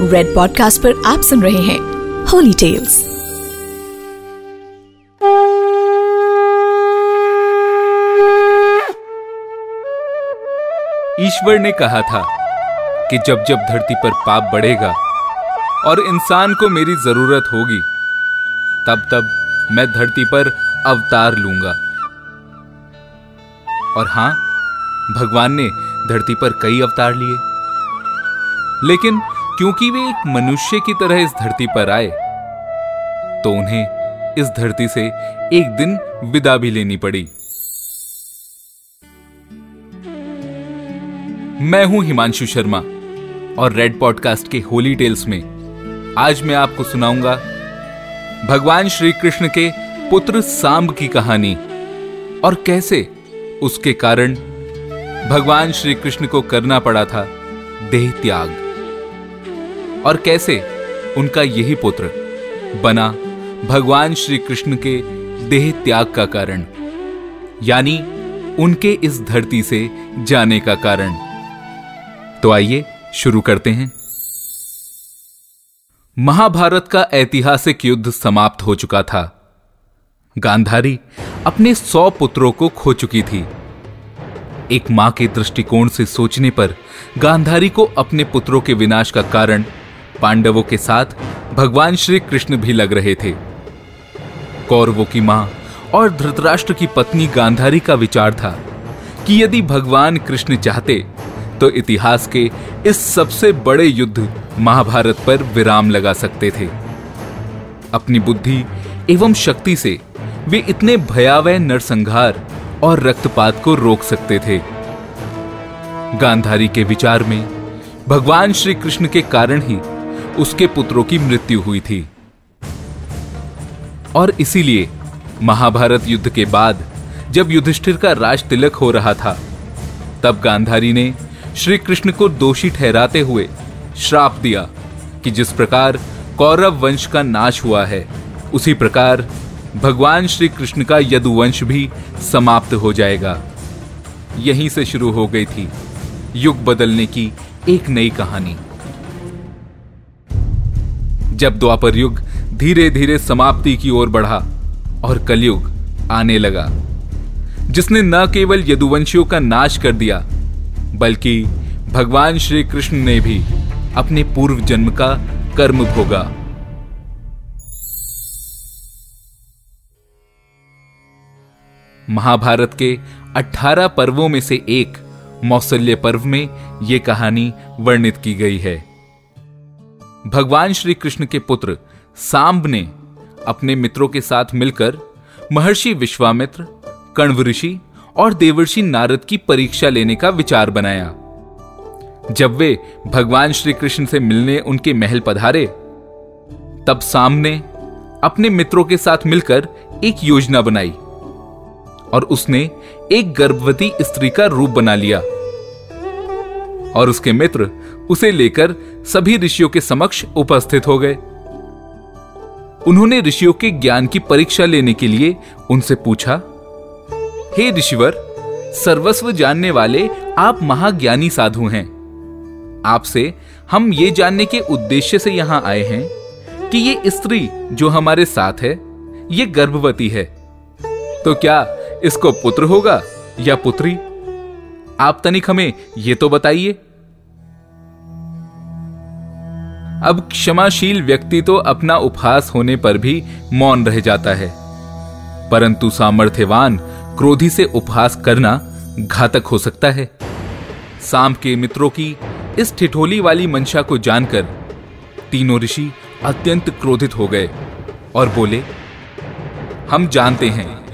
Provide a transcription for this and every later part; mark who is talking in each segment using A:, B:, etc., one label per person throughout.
A: Red podcast पर आप सुन रहे हैं होली टेल्स
B: ईश्वर ने कहा था कि जब जब धरती पर पाप बढ़ेगा और इंसान को मेरी ज़रूरत होगी, तब तब मैं धरती पर अवतार लूँगा। और हाँ, भगवान ने धरती पर कई अवतार लिए। लेकिन क्योंकि वे एक मनुष्य की तरह इस धरती पर आए तो उन्हें इस धरती से एक दिन विदा भी लेनी पड़ी। मैं हूँ हिमांशु शर्मा, और रेड पॉडकास्ट के होली टेल्स में आज मैं आपको सुनाऊँगा भगवान श्री कृष्ण के पुत्र सांब की कहानी, और कैसे उसके कारण भगवान श्री कृष्ण को करना पड़ा था देह त्याग। और कैसे उनका यही पुत्र बना भगवान श्री कृष्ण के देह त्याग का कारण, यानी उनके इस धरती से जाने का कारण। तो आइए शुरू करते हैं। महाभारत का ऐतिहासिक युद्ध समाप्त हो चुका था। गांधारी अपने सौ पुत्रों को खो चुकी थी। एक माँ के दृष्टिकोण से सोचने पर गांधारी को अपने पुत्रों के विनाश का कारण पांडवों के साथ भगवान श्री कृष्ण भी लग रहे थे। कौरवों की माँ और धृतराष्ट्र की पत्नी गांधारी का विचार था कि यदि भगवान कृष्ण चाहते तो इतिहास के इस सबसे बड़े युद्ध महाभारत पर विराम लगा सकते थे। अपनी बुद्धि एवं शक्ति से वे इतने भयावह नरसंहार और रक्तपात को रोक सकते थे। गांधारी के विचार में भगवान श्री कृष्ण के कारण ही उसके पुत्रों की मृत्यु हुई थी। और इसीलिए महाभारत युद्ध के बाद, जब युधिष्ठिर का राज तिलक हो रहा था, तब गांधारी ने श्री कृष्ण को दोषी ठहराते हुए श्राप दिया कि जिस प्रकार कौरव वंश का नाश हुआ है, उसी प्रकार भगवान श्री कृष्ण का यदुवंश भी समाप्त हो जाएगा। यहीं से शुरू हो गई थी युग बदलने की एक नई कहानी। जब द्वापर युग धीरे धीरे समाप्ति की ओर बढ़ा और कलयुग आने लगा, जिसने न केवल यदुवंशियों का नाश कर दिया, बल्कि भगवान श्री कृष्ण ने भी अपने पूर्व जन्म का कर्म भोगा। महाभारत के 18 पर्वों में से एक मौसल्य पर्व में यह कहानी वर्णित की गई है। भगवान श्री कृष्ण के पुत्र सांब ने अपने मित्रों के साथ मिलकर महर्षि विश्वामित्र, कण्व ऋषि और देवर्षि नारद की परीक्षा लेने का विचार बनाया। जब वे भगवान श्री कृष्ण से मिलने उनके महल पधारे, तब सामने अपने मित्रों के साथ मिलकर एक योजना बनाई और उसने एक गर्भवती स्त्री का रूप बना लिया और उसके मित्र उसे लेकर सभी ऋषियों के समक्ष उपस्थित हो गए। उन्होंने ऋषियों के ज्ञान की परीक्षा लेने के लिए उनसे पूछा, हे ऋषिवर, सर्वस्व जानने वाले आप महाज्ञानी साधु हैं। आपसे हम ये जानने के उद्देश्य से यहाँ आए हैं कि ये स्त्री जो हमारे साथ है, ये गर्भवती है। तो क्या इसको पुत्र होगा या पुत्री? आप तनिक हमें ये तो बताइए। अब क्षमाशील व्यक्ति तो अपना उपहास होने पर भी मौन रह जाता है। परंतु सामर्थ्यवान, क्रोधी से उपहास करना घातक हो सकता है। साम के मित्रों की इस ठिठोली वाली मंशा को जानकर तीनों ऋषि अत्यंत क्रोधित हो गए और बोले, हम जानते हैं,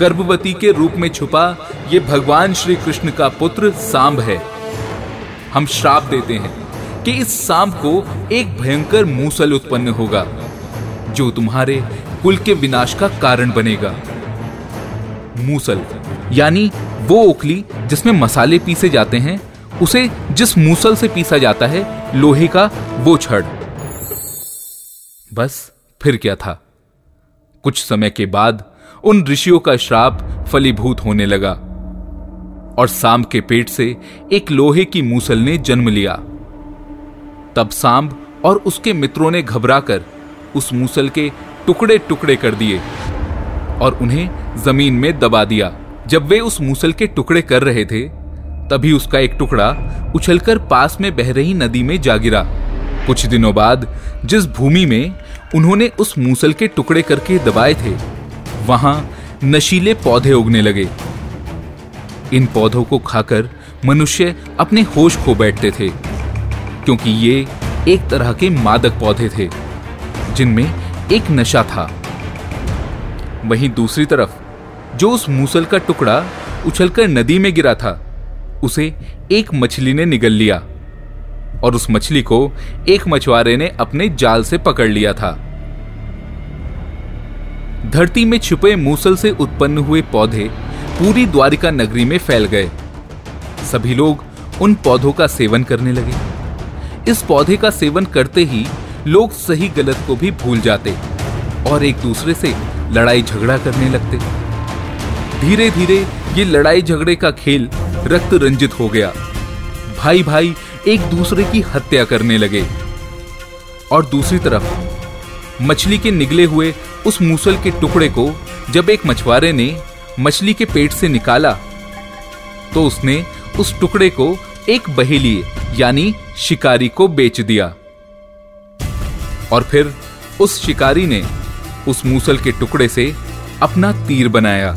B: गर्भवती के रूप में छुपा ये भगवान श्री कृष्ण का पुत्र सांब है। हम श्राप देते हैं। कि इस सांप को एक भयंकर मूसल उत्पन्न होगा, जो तुम्हारे कुल के विनाश का कारण बनेगा। मूसल, यानी वो ओखली जिसमें मसाले पीसे जाते हैं, उसे जिस मूसल से पीसा जाता है, लोहे का वो छड़। बस, फिर क्या था? कुछ समय के बाद उन ऋषियों का श्राप फलीभूत होने लगा, और सांब के पेट से एक लोहे की मूसल ने जन्म लिया। तब सांब और उसके मित्रों ने घबराकर उस मूसल के टुकड़े टुकड़े कर दिए और उन्हें ज़मीन में दबा दिया। जब वे उस मूसल के टुकड़े कर रहे थे, तभी उसका एक टुकड़ा उछलकर पास में बह रही नदी में जा गिरा। कुछ दिनों बाद जिस भूमि में उन्होंने उस मूसल के टुकड़े करके दबाए थे, वहाँ नशीले पौधे उगने लगे। इन पौधों को खाकर मनुष्य अपने होश खो बैठते थे। क्योंकि ये एक तरह के मादक पौधे थे, जिनमें एक नशा था। वहीं दूसरी तरफ़, जो उस मूसल का टुकड़ा उछलकर नदी में गिरा था, उसे एक मछली ने निगल लिया और उस मछली को एक मछुआरे ने अपने जाल से पकड़ लिया था। धरती में छुपे मूसल से उत्पन्न हुए पौधे पूरी द्वारिका नगरी में फैल गए। सभी लोग उन पौधों का सेवन करने लगे। इस पौधे का सेवन करते ही लोग सही गलत को भी भूल जाते और एक दूसरे से लड़ाई झगड़ा करने लगते। धीरे धीरे ये लड़ाई झगड़े का खेल रक्त रंजित हो गया। भाई भाई एक दूसरे की हत्या करने लगे। और दूसरी तरफ़, मछली के निगले हुए उस मूसल के टुकड़े को जब एक मछुआरे ने मछली के पेट से निकाला तो उसने उस टुकड़े को एक बहेली यानी शिकारी को बेच दिया। और फिर उस शिकारी ने उस मूसल के टुकड़े से अपना तीर बनाया,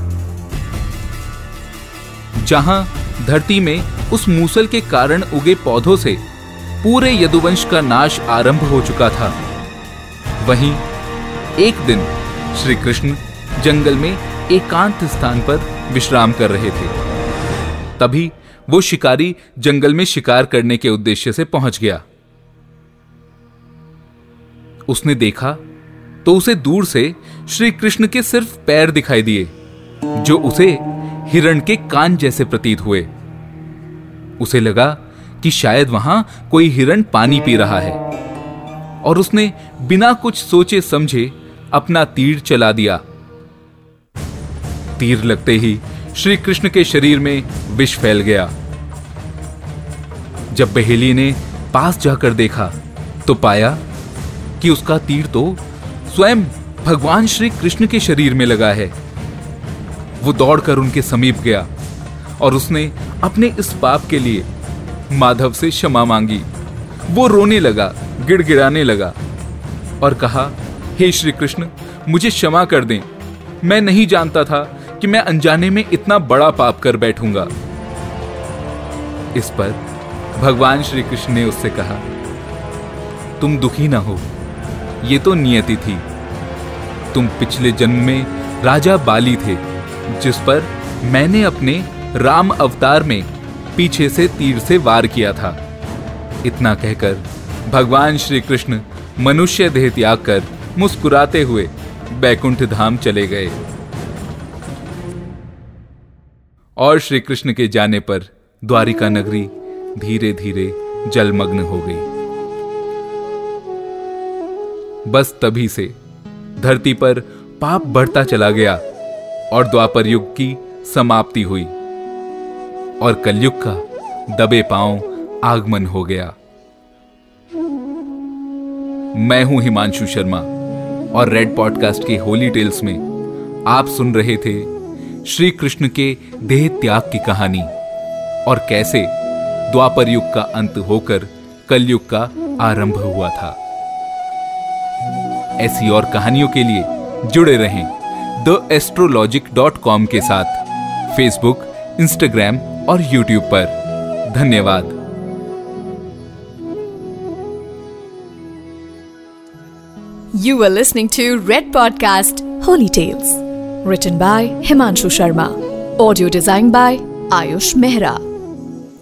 B: जहाँ धरती में उस मूसल के कारण उगे पौधों से पूरे यदुवंश का नाश आरंभ हो चुका था। वहीं एक दिन श्री कृष्ण जंगल में एकांत स्थान पर विश्राम कर रहे थे। तभी वो शिकारी जंगल में शिकार करने के उद्देश्य से पहुँच गया। उसने देखा तो उसे दूर से श्री कृष्ण के सिर्फ़ पैर दिखाई दिए, जो उसे हिरण के कान जैसे प्रतीत हुए। उसे लगा कि शायद वहाँ कोई हिरण पानी पी रहा है, और उसने बिना कुछ सोचे समझे अपना तीर चला दिया। तीर लगते ही श्री कृष्ण के शरीर में विष फैल गया। जब बहेली ने पास जाकर देखा तो पाया कि उसका तीर तो स्वयं भगवान श्री कृष्ण के शरीर में लगा है। वो दौड़कर उनके समीप गया और उसने अपने इस पाप के लिए माधव से क्षमा मांगी। वो रोने लगा, गिड़गिड़ाने लगा और कहा, हे श्री कृष्ण, मुझे क्षमा कर दें। मैं नहीं जानता था कि मैं अनजाने में इतना बड़ा पाप कर बैठूँगा। इस पर भगवान श्री कृष्ण ने उससे कहा, तुम दुखी ना हो। ये तो नियति थी। तुम पिछले जन्म में राजा बाली थे, जिस पर मैंने अपने राम अवतार में पीछे से तीर से वार किया था। इतना कहकर भगवान श्री कृष्ण मनुष्य देह त्याग कर मुस्कुराते हुए बैकुंठ धाम चले गए। और श्री कृष्ण के जाने पर द्वारिका नगरी धीरे धीरे जलमग्न हो गई। बस तभी से धरती पर पाप बढ़ता चला गया और द्वापर युग की समाप्ति हुई और कलयुग का दबे पाँव आगमन हो गया। मैं हूँ हिमांशु शर्मा और रेड पॉडकास्ट के होली टेल्स में आप सुन रहे थे श्री कृष्ण के देह त्याग की कहानी और कैसे द्वापर युग का अंत होकर कलयुग का आरंभ हुआ था। ऐसी और कहानियों के लिए जुड़े रहें द एस्ट्रोलॉजिक डॉट कॉम के साथ, फेसबुक, इंस्टाग्राम और यूट्यूब पर। धन्यवाद।
A: You are listening to red podcast holy tales written by Himanshu Sharma audio design by Ayush Mehra